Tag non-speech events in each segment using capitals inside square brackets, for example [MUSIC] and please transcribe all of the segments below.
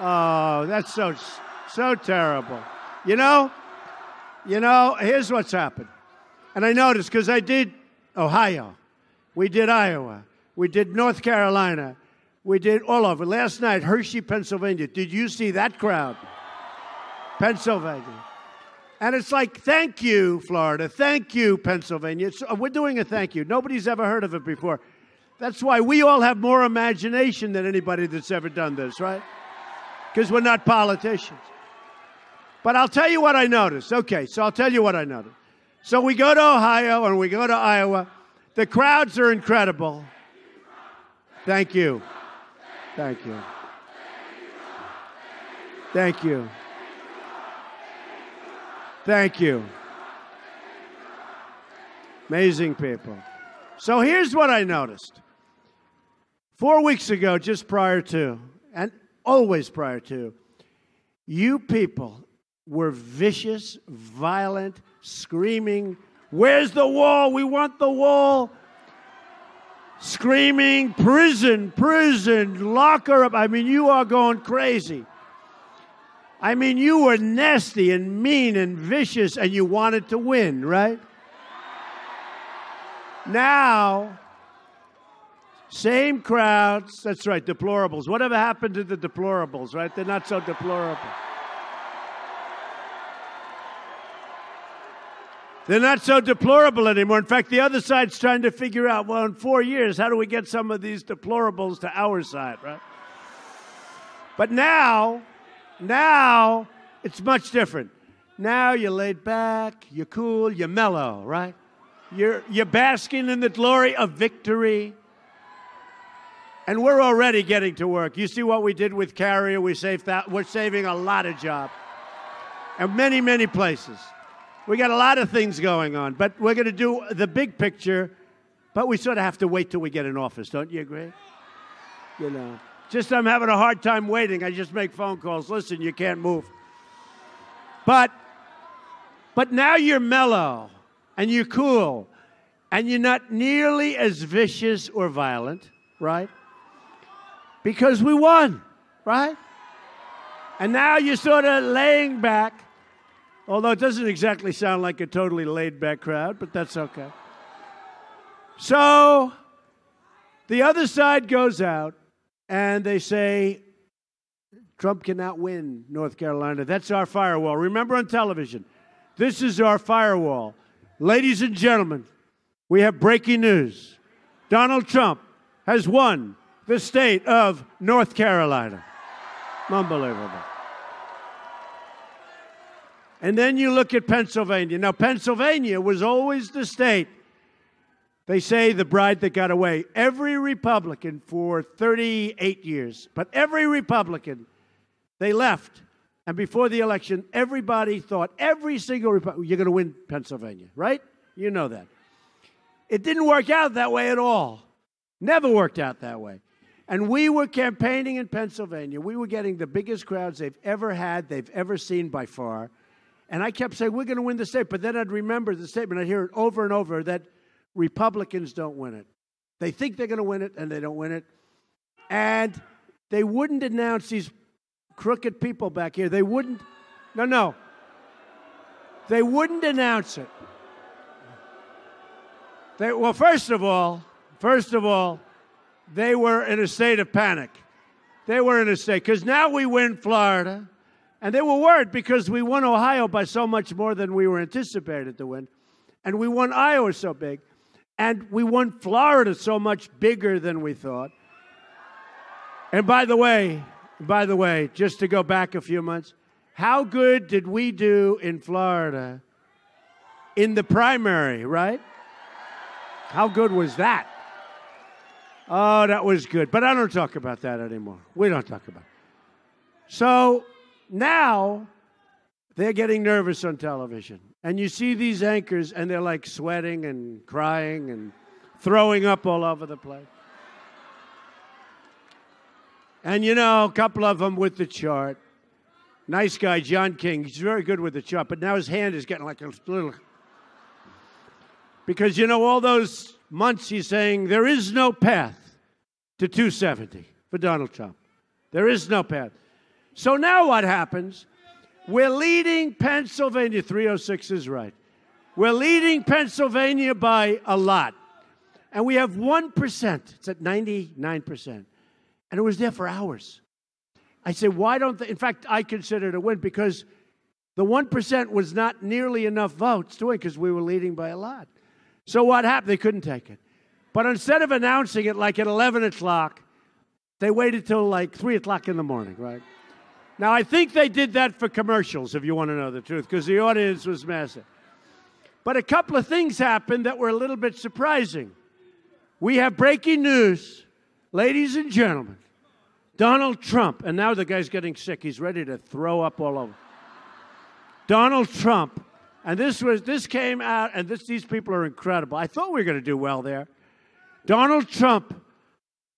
Oh, that's so so terrible. You know, you know. Here's what's happened, and I noticed because I did Ohio, we did Iowa, we did North Carolina, we did all over. Last night, Hershey, Pennsylvania. Did you see that crowd? Pennsylvania. And it's like, thank you, Florida. Thank you, Pennsylvania. It's, uh, we're doing a thank you. Nobody's ever heard of it before. That's why we all have more imagination than anybody that's ever done this, right? Because we're not politicians. But I'll tell you what I noticed. Okay, so I'll tell you what I noticed. So we go to Ohio and we go to Iowa. The crowds are incredible. Thank you. Thank you. Thank you. Thank you. Amazing people. So here's what I noticed. Four weeks ago, just prior to, always prior to, you people were vicious, violent, screaming, Where's the wall? We want the wall. Screaming, prison, prison, lock her up. I mean, you are going crazy. I mean, you were nasty and mean and vicious, and you wanted to win, right? Now, same crowds. That's right, deplorables. Whatever happened to the deplorables, right? They're not so deplorable. They're not so deplorable anymore. In fact, the other side's trying to figure out, well, in four years, how do we get some of these deplorables to our side, right? But now, now, it's much different. Now you're laid back, you're cool, you're mellow, right? You're, you're basking in the glory of victory. And we're already getting to work. You see what we did with Carrier? We saved that. We're saving a lot of jobs. And many, many places. We got a lot of things going on, but we're going to do the big picture. But we sort of have to wait till we get in office, don't you agree? You know, just I'm having a hard time waiting. I just make phone calls. Listen, you can't move. But, but now you're mellow and you're cool and you're not nearly as vicious or violent, right? Because we won, right? And now you're sort of laying back Although it doesn't exactly sound like a totally laid back crowd, but that's okay. So the other side goes out and they say, Trump cannot win North Carolina. That's our firewall. Remember on television, this is our firewall. Ladies and gentlemen, we have breaking news. Donald Trump has won the state of North Carolina. Unbelievable. And then you look at Pennsylvania. Now, Pennsylvania was always the state. They say the bride that got away. Every Republican for 38 years, but every Republican, they left. And before the election, everybody thought, every single Republican, you're going to win Pennsylvania, right? You know that. It didn't work out that way at all. Never worked out that way. And we were campaigning in Pennsylvania. We were getting the biggest crowds they've ever had, they've ever seen by far. And I kept saying, we're going to win the state. But then I'd remember the statement, I'd hear it over and over that Republicans don't win it. They think they're going to win it, and they don't win it. And they wouldn't announce these crooked people back here. They wouldn't, no, no. They wouldn't announce it. They, well, first of all, first of all, they were in a state of panic. They were in a state, because now we win Florida. And they were worried because we won Ohio by so much more than we were anticipated to win. And we won Iowa so big. And we won Florida so much bigger than we thought. And by the way, by the way, just to go back a few months, how good did we do in Florida in the primary, right? How good was that? Oh, that was good. But I don't talk about that anymore. We don't talk about it. So now they're getting nervous on television. And you see these anchors, and they're like sweating and crying and throwing up all over the place. And you know, a couple of them with the chart. Nice guy, John King. He's very good with the chart, but now his hand is getting like a little. Because you know, all those months he's saying there is no path to 270 for Donald Trump. There is no path. So now what happens? We're leading Pennsylvania. 306 is right. We're leading Pennsylvania by a lot. And we have 1%. It's at 99%. And it was there for hours. I said, why don't they? In fact, I consider it a win because the 1% was not nearly enough votes to win because we were leading by a lot. So what happened? They couldn't take it. But instead of announcing it like at 11 o'clock, they waited till like 3 o'clock in the morning, right? Now, I think they did that for commercials, if you want to know the truth, because the audience was massive. But a couple of things happened that were a little bit surprising. We have breaking news, ladies and gentlemen. Donald Trump, and now the guy's getting sick. He's ready to throw up all over. Donald Trump, and this was this came out, and this, these people are incredible. I thought we were going to do well there. Donald Trump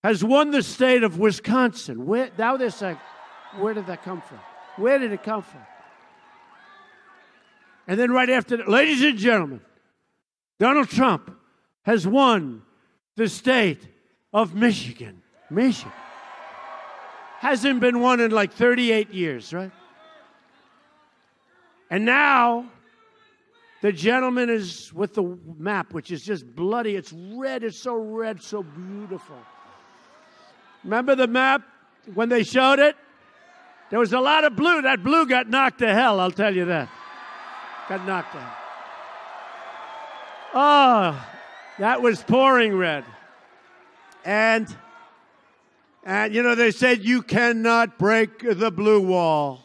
has won the state of Wisconsin. Where, now they're saying, where did that come from? Where did it come from? And then right after that, ladies and gentlemen, Donald Trump has won the state of Michigan. Michigan. Hasn't been won in like 38 years, right? And now the gentleman is with the map, which is just bloody. It's red. It's so red, so beautiful. Remember the map when they showed it? There was a lot of blue. That blue got knocked to hell, I'll tell you that. Got knocked out. Oh, that was pouring red. And and you know they said you cannot break the blue wall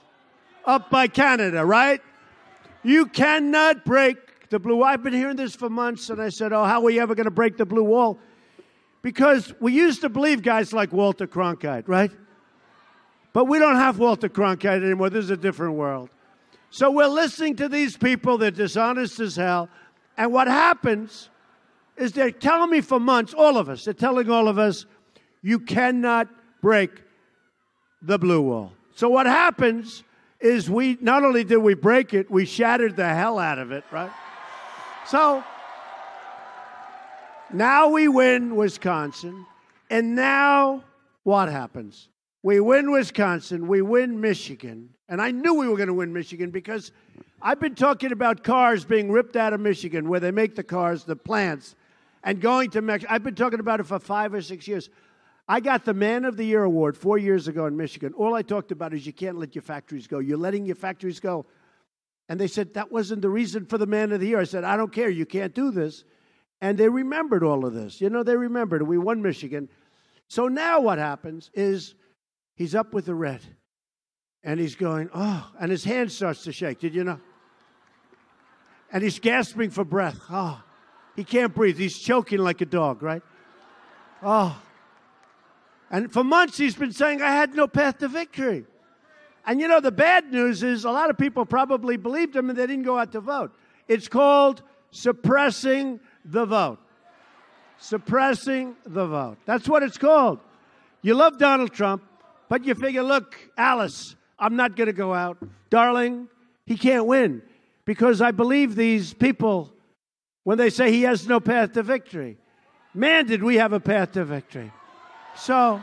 up by Canada, right? You cannot break the blue. I've been hearing this for months and I said, "Oh, how are we ever going to break the blue wall?" Because we used to believe guys like Walter Cronkite, right? But we don't have Walter Cronkite anymore. This is a different world. So we're listening to these people, they're dishonest as hell. And what happens is they're telling me for months, all of us, they're telling all of us, you cannot break the blue wall. So what happens is we not only did we break it, we shattered the hell out of it, right? So now we win Wisconsin, and now what happens? We win Wisconsin, we win Michigan, and I knew we were going to win Michigan because I've been talking about cars being ripped out of Michigan, where they make the cars, the plants, and going to Mexico. I've been talking about it for five or six years. I got the Man of the Year award four years ago in Michigan. All I talked about is you can't let your factories go. You're letting your factories go. And they said that wasn't the reason for the Man of the Year. I said, I don't care. You can't do this. And they remembered all of this. You know, they remembered. We won Michigan. So now what happens is He's up with the red. And he's going, oh, and his hand starts to shake. Did you know? And he's gasping for breath. Oh, he can't breathe. He's choking like a dog, right? Oh. And for months he's been saying, I had no path to victory. And you know, the bad news is a lot of people probably believed him and they didn't go out to vote. It's called suppressing the vote. Suppressing the vote. That's what it's called. You love Donald Trump. But you figure, look, Alice, I'm not going to go out. Darling, he can't win because I believe these people when they say he has no path to victory. Man, did we have a path to victory. So,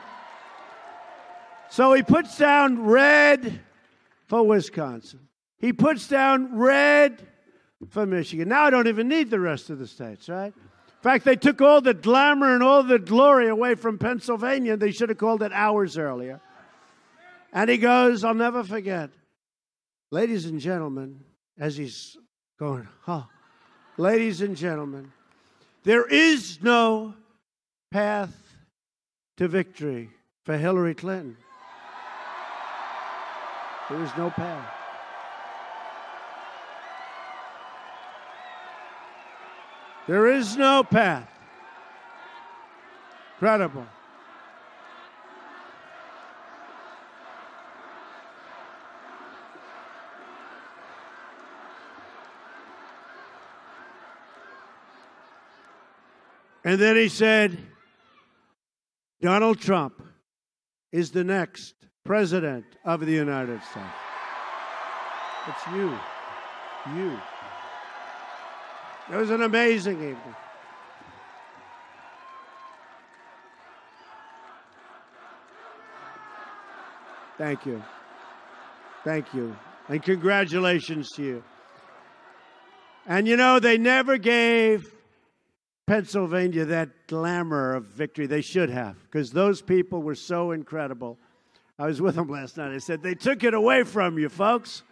so he puts down red for Wisconsin. He puts down red for Michigan. Now I don't even need the rest of the states, right? In fact, they took all the glamour and all the glory away from Pennsylvania. They should have called it hours earlier. And he goes, I'll never forget. Ladies and gentlemen, as he's going, huh? Ladies and gentlemen, there is no path to victory for Hillary Clinton. There is no path. There is no path. Incredible. And then he said, Donald Trump is the next president of the United States. It's you. You. It was an amazing evening. Thank you. Thank you. And congratulations to you. And you know, they never gave Pennsylvania that glamour of victory. They should have, because those people were so incredible. I was with them last night. I said, they took it away from you, folks.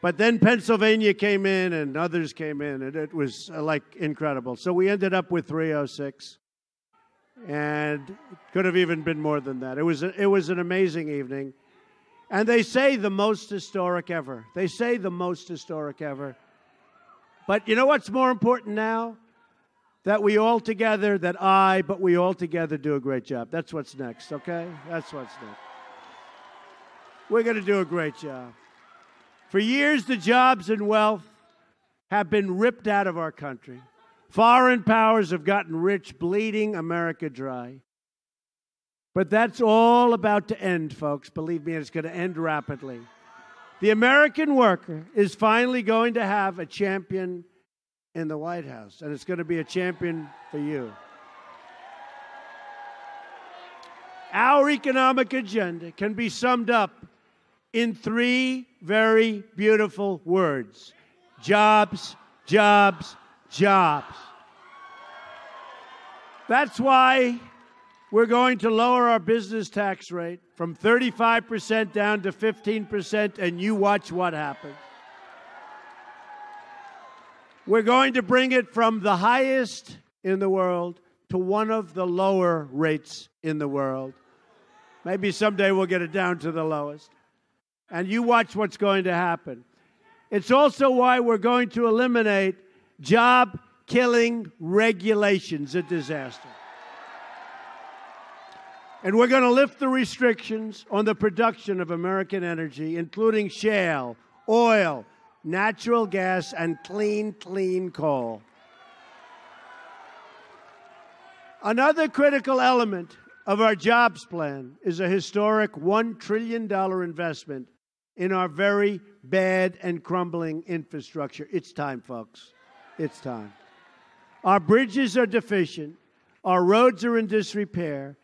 But then Pennsylvania came in and others came in, and it was uh, like incredible. So we ended up with 306, and it could have even been more than that. It was, a, it was an amazing evening. And they say the most historic ever. They say the most historic ever. But you know what's more important now? That we all together, that I, but we all together do a great job. That's what's next, okay? That's what's next. We're going to do a great job. For years, the jobs and wealth have been ripped out of our country. Foreign powers have gotten rich, bleeding America dry. But that's all about to end, folks. Believe me, it's going to end rapidly. The American worker is finally going to have a champion in the White House, and it's going to be a champion for you. Our economic agenda can be summed up in three very beautiful words jobs, jobs, jobs. That's why we're going to lower our business tax rate from 35% down to 15%, and you watch what happens. We're going to bring it from the highest in the world to one of the lower rates in the world. Maybe someday we'll get it down to the lowest and you watch what's going to happen. It's also why we're going to eliminate job killing regulations, a disaster. And we're going to lift the restrictions on the production of American energy, including shale, oil, natural gas, and clean, clean coal. Another critical element of our jobs plan is a historic $1 trillion investment in our very bad and crumbling infrastructure. It's time, folks. It's time. Our bridges are deficient. Our roads are in disrepair.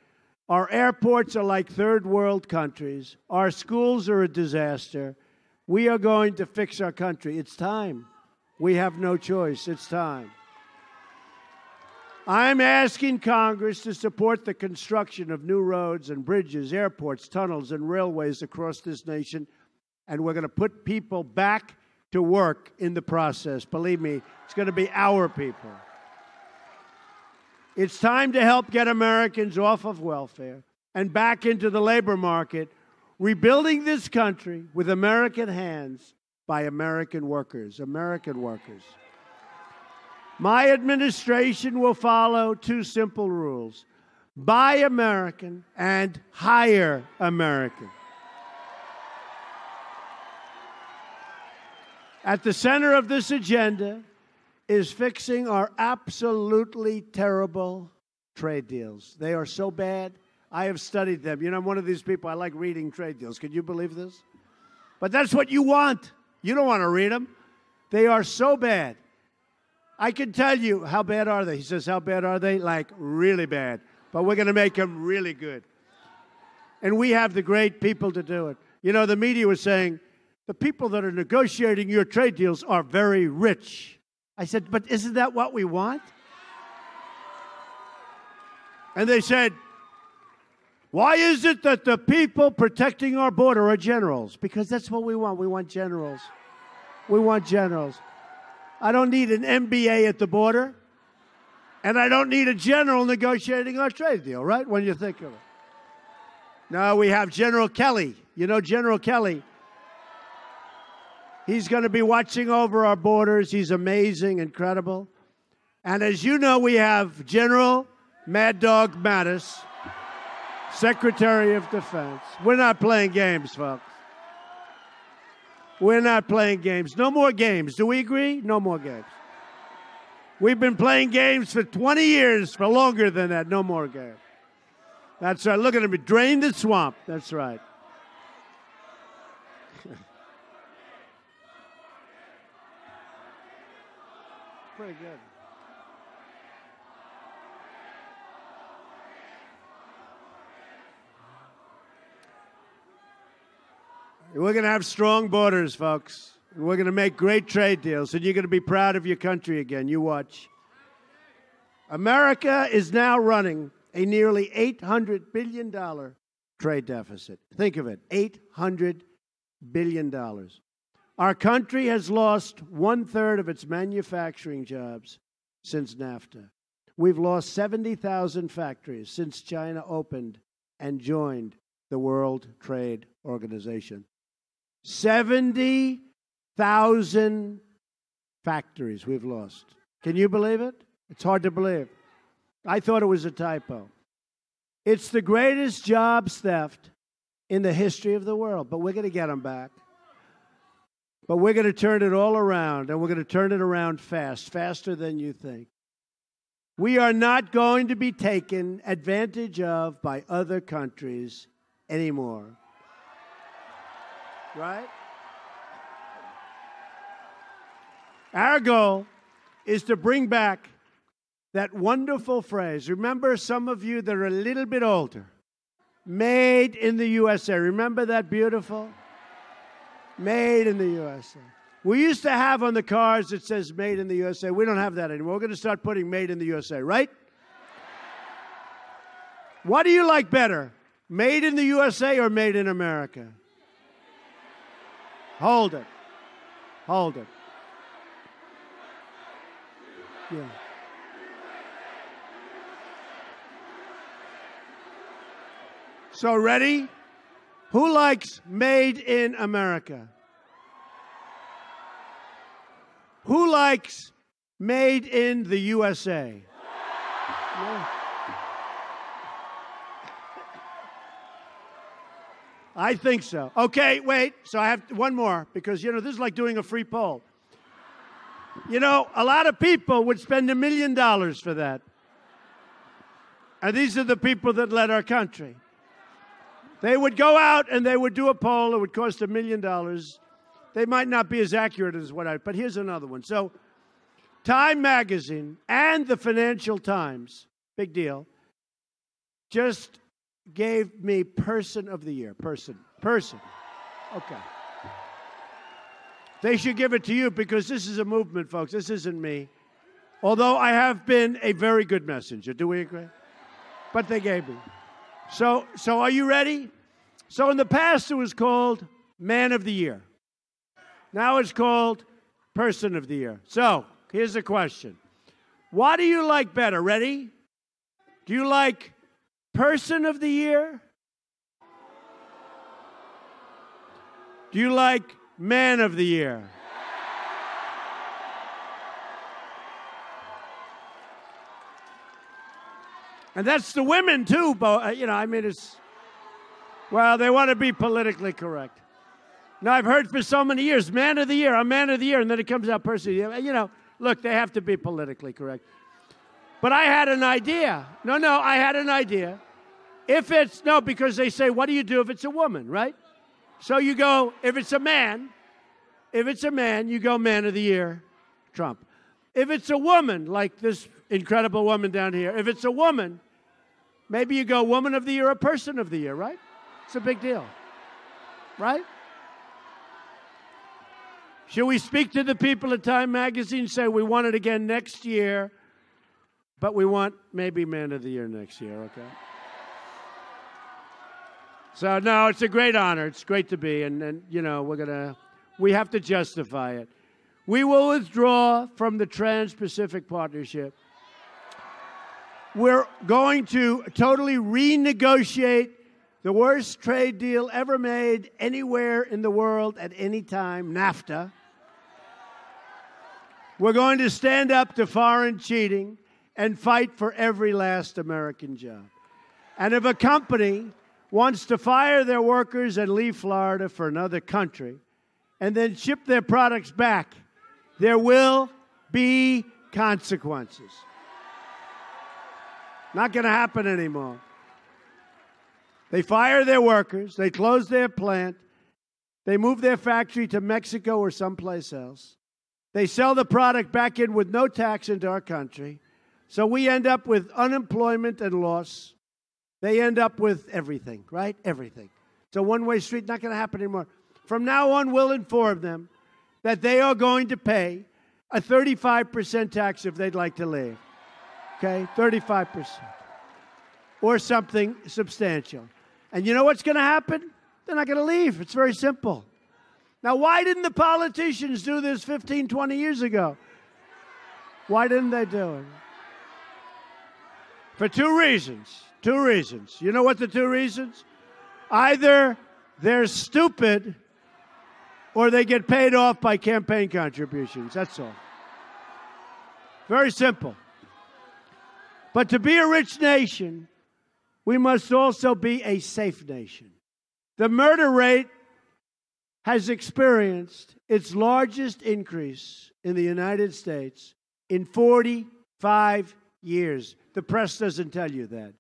Our airports are like third world countries. Our schools are a disaster. We are going to fix our country. It's time. We have no choice. It's time. I'm asking Congress to support the construction of new roads and bridges, airports, tunnels, and railways across this nation and we're going to put people back to work in the process. Believe me, it's going to be our people. It's time to help get Americans off of welfare and back into the labor market, rebuilding this country with American hands by American workers. American workers. My administration will follow two simple rules buy American and hire American. At the center of this agenda is fixing our absolutely terrible trade deals. They are so bad. I have studied them. You know, I'm one of these people, I like reading trade deals. Can you believe this? But that's what you want. You don't want to read them. They are so bad. I can tell you how bad are they. He says, How bad are they? Like really bad. But we're going to make them really good. And we have the great people to do it. You know, the media was saying, the people that are negotiating your trade deals are very rich. I said, But isn't that what we want? And they said, Why is it that the people protecting our border are generals? Because that's what we want. We want generals. We want generals. I don't need an MBA at the border, and I don't need a general negotiating our trade deal, right? When you think of it. Now we have General Kelly. You know General Kelly He's going to be watching over our borders. He's amazing, incredible. And as you know, we have General Mad Dog Mattis, Secretary of Defense. We're not playing games, folks. We're not playing games. No more games. Do we agree? No more games. We've been playing games for 20 years, for longer than that. No more games. That's right. Look at him. Drain the swamp. That's right. [LAUGHS] pretty good. We're going to have strong borders, folks. We're going to make great trade deals, and you're going to be proud of your country again. You watch. America is now running a nearly $800 billion trade deficit. Think of it $800 billion. Our country has lost one third of its manufacturing jobs since NAFTA. We've lost 70,000 factories since China opened and joined the World Trade Organization. 70,000 factories we've lost. Can you believe it? It's hard to believe. I thought it was a typo. It's the greatest jobs theft in the history of the world, but we're going to get them back. But we're going to turn it all around, and we're going to turn it around fast, faster than you think. We are not going to be taken advantage of by other countries anymore. Right? Our goal is to bring back that wonderful phrase. Remember, some of you that are a little bit older, made in the USA. Remember that beautiful? Made in the USA. We used to have on the cars it says made in the USA. We don't have that anymore. We're going to start putting made in the USA, right? What do you like better? Made in the USA or made in America? Hold it. Hold it. Yeah. So, ready? Who likes made in America? Who likes made in the USA? Yeah. I think so. Okay, wait. So I have one more because, you know, this is like doing a free poll. You know, a lot of people would spend a million dollars for that. And these are the people that led our country. They would go out and they would do a poll. It would cost a million dollars. They might not be as accurate as what I, but here's another one. So, Time Magazine and the Financial Times, big deal, just gave me Person of the Year. Person. Person. Okay. They should give it to you because this is a movement, folks. This isn't me. Although I have been a very good messenger. Do we agree? But they gave me. So, so are you ready? So in the past, it was called Man of the Year. Now it's called Person of the Year. So here's the question What do you like better? Ready? Do you like Person of the Year? Do you like Man of the Year? And that's the women too, but uh, you know, I mean, it's well, they want to be politically correct. Now I've heard for so many years, man of the year, I'm man of the year, and then it comes out person. You know, look, they have to be politically correct. But I had an idea. No, no, I had an idea. If it's no, because they say, what do you do if it's a woman, right? So you go, if it's a man, if it's a man, you go man of the year, Trump. If it's a woman, like this incredible woman down here, if it's a woman, Maybe you go woman of the year or person of the year, right? It's a big deal, right? Should we speak to the people at Time Magazine, and say we want it again next year, but we want maybe Man of the Year next year, okay? So, no, it's a great honor. It's great to be, and, and you know, we're to, we have to justify it. We will withdraw from the Trans Pacific Partnership we're going to totally renegotiate the worst trade deal ever made anywhere in the world at any time, NAFTA. We're going to stand up to foreign cheating and fight for every last American job. And if a company wants to fire their workers and leave Florida for another country and then ship their products back, there will be consequences. Not going to happen anymore. They fire their workers, they close their plant, they move their factory to Mexico or someplace else. They sell the product back in with no tax into our country. So we end up with unemployment and loss. They end up with everything, right? Everything. It's a one way street, not going to happen anymore. from now on, we'll inform them that they are going to pay a 35% tax if they'd like to leave. Okay? 35%. Or something substantial. And you know what's going to happen? They're not going to leave. It's very simple. Now, why didn't the politicians do this 15, 20 years ago? Why didn't they do it? For two reasons. Two reasons. You know what the two reasons? Either they're stupid or they get paid off by campaign contributions. That's all. Very simple. But to be a rich nation, we must also be a safe nation. The murder rate has experienced its largest increase in the United States in 45 years. The press doesn't tell you that.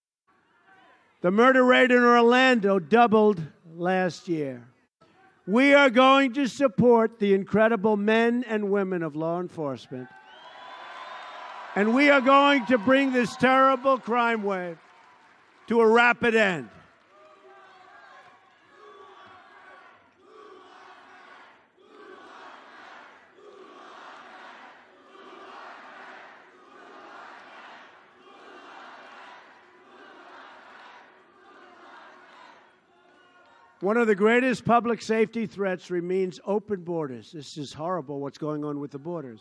The murder rate in Orlando doubled last year. We are going to support the incredible men and women of law enforcement. And we are going to bring this terrible crime wave to a rapid end. One of the greatest public safety threats remains open borders. This is horrible what's going on with the borders.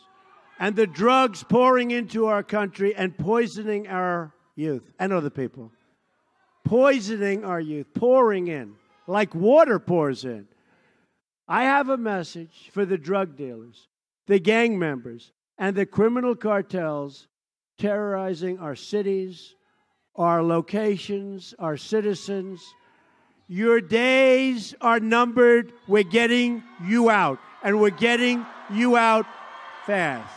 And the drugs pouring into our country and poisoning our youth and other people. Poisoning our youth, pouring in like water pours in. I have a message for the drug dealers, the gang members, and the criminal cartels terrorizing our cities, our locations, our citizens your days are numbered. We're getting you out, and we're getting you out fast.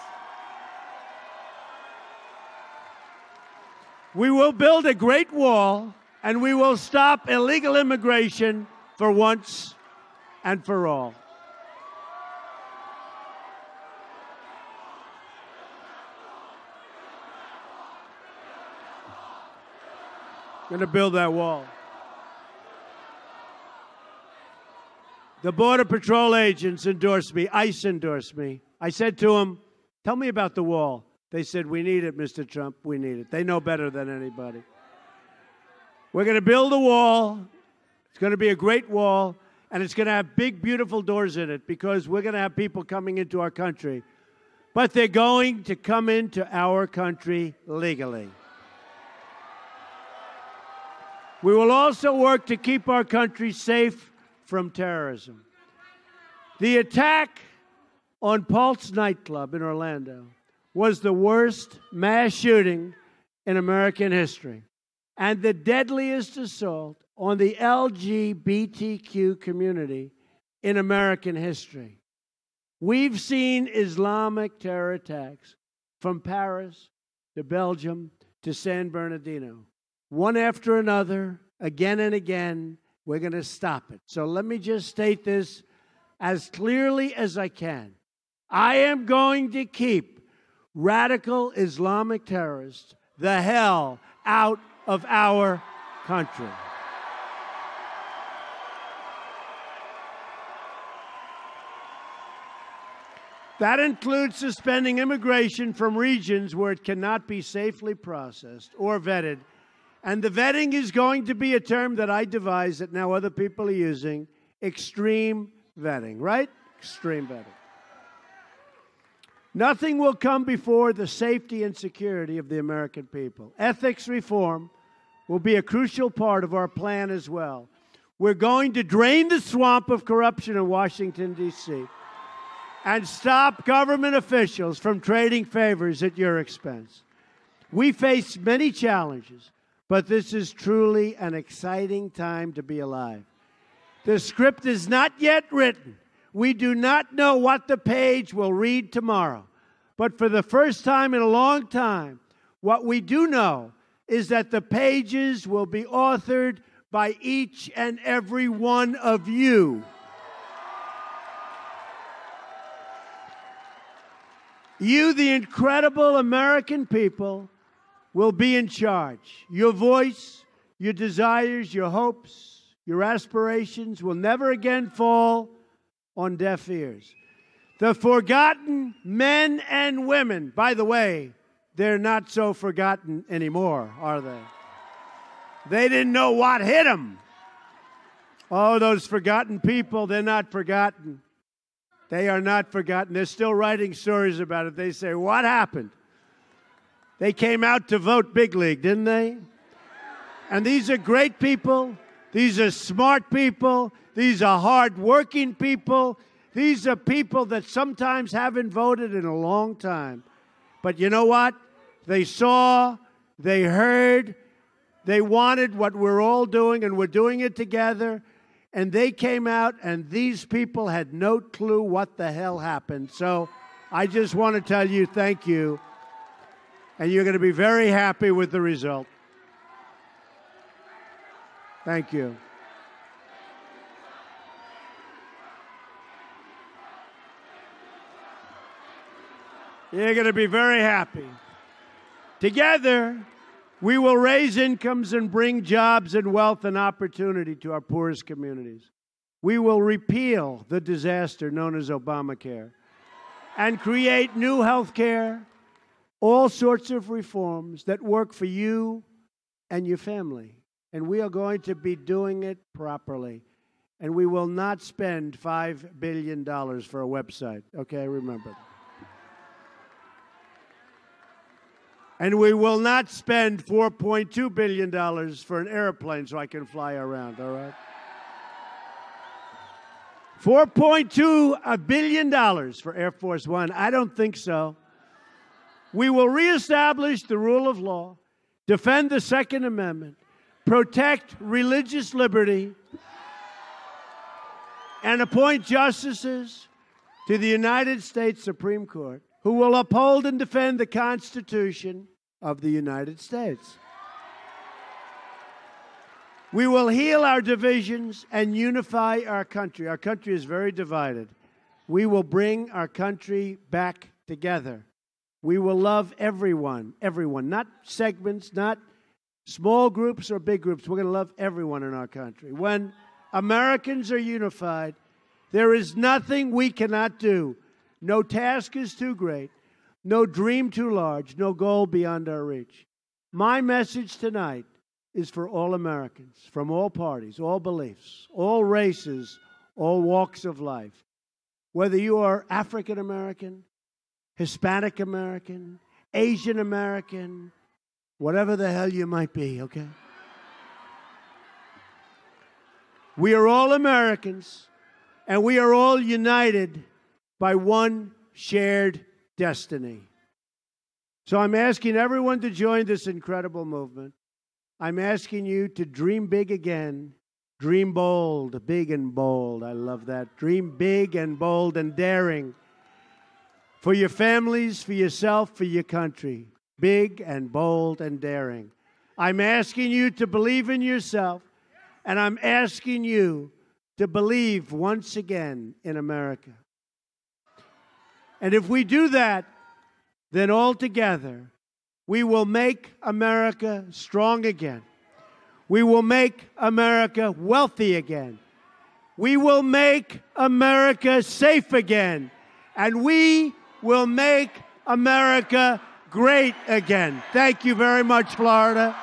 We will build a great wall, and we will stop illegal immigration for once and for all. going to build that wall. The Border Patrol agents endorsed me. ICE endorsed me. I said to them, Tell me about the wall. They said, We need it, Mr. Trump. We need it. They know better than anybody. We're going to build a wall. It's going to be a great wall, and it's going to have big, beautiful doors in it because we're going to have people coming into our country. But they're going to come into our country legally. We will also work to keep our country safe from terrorism. The attack on Pulse nightclub in Orlando was the worst mass shooting in American history and the deadliest assault on the LGBTQ community in American history. We've seen Islamic terror attacks from Paris to Belgium to San Bernardino, one after another, again and again, we're going to stop it. So let me just state this as clearly as I can. I am going to keep radical Islamic terrorists the hell out of our country. That includes suspending immigration from regions where it cannot be safely processed or vetted and the vetting is going to be a term that I devised that now other people are using extreme vetting, right? Extreme vetting. Nothing will come before the safety and security of the American people. Ethics reform will be a crucial part of our plan as well. We're going to drain the swamp of corruption in Washington, D.C., and stop government officials from trading favors at your expense. We face many challenges but this is truly an exciting time to be alive. The script is not yet written. We do not know what the page will read tomorrow. But for the first time in a long time, what we do know is that the pages will be authored by each and every one of you. You, the incredible American people, will be in charge. Your voice, your desires, your hopes, your aspirations will never again fall on deaf ears. The forgotten men and women, by the way, they're not so forgotten anymore, are they? They didn't know what hit them. Oh, those forgotten people, they're not forgotten. They are not forgotten. They're still writing stories about it. They say, What happened? They came out to vote big league, didn't they? And these are great people. These are smart people. These are hard-working people. These are people that sometimes haven't voted in a long time. But you know what? They saw, they heard, they wanted what we're all doing, and we're doing it together. And they came out, and these people had no clue what the hell happened. So I just want to tell you thank you. And you're going to be very happy with the result. Thank you. You're going to be very happy. Together, we will raise incomes and bring jobs and wealth and opportunity to our poorest communities. We will repeal the disaster known as Obamacare and create new health care, all sorts of reforms that work for you and your family. And we are going to be doing it properly. And we will not spend $5 billion for a website. Okay, remember. And we will not spend $4.2 billion for an airplane so I can fly around, all right? $4.2 billion for Air Force One. I don't think so. We will reestablish the rule of law, defend the Second Amendment, protect religious liberty, and appoint justices to the United States Supreme Court who will uphold and defend the Constitution of the United States. We will heal our divisions and unify our country. Our country is very divided. We will bring our country back together. We will love everyone, everyone, not segments, not small groups or big groups. We're going to love everyone in our country. When Americans are unified, there is nothing we cannot do. No task is too great. No dream too large, no goal beyond our reach. My message tonight is for all Americans, from all parties, all beliefs, all races, all walks of life. Whether you are African American, Hispanic American, Asian American, whatever the hell you might be, okay? We are all Americans, and we are all united by one shared destiny. So I'm asking everyone to join this incredible movement. I'm asking you to dream big again. Dream bold, big and bold. I love that. Dream big and bold and daring for your families, for yourself, for your country. Big and bold and daring. I'm asking you to believe in yourself, and I'm asking you to believe once again in America. And if we do that, then all together we will make America strong again. We will make America wealthy again. We will make America safe again. And we will make America great again. Thank you very much, Florida.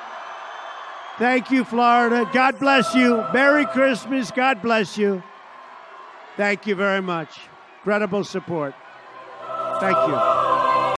Thank you, Florida. God bless you. Merry Christmas. God bless you. Thank you very much. Incredible support. Thank you.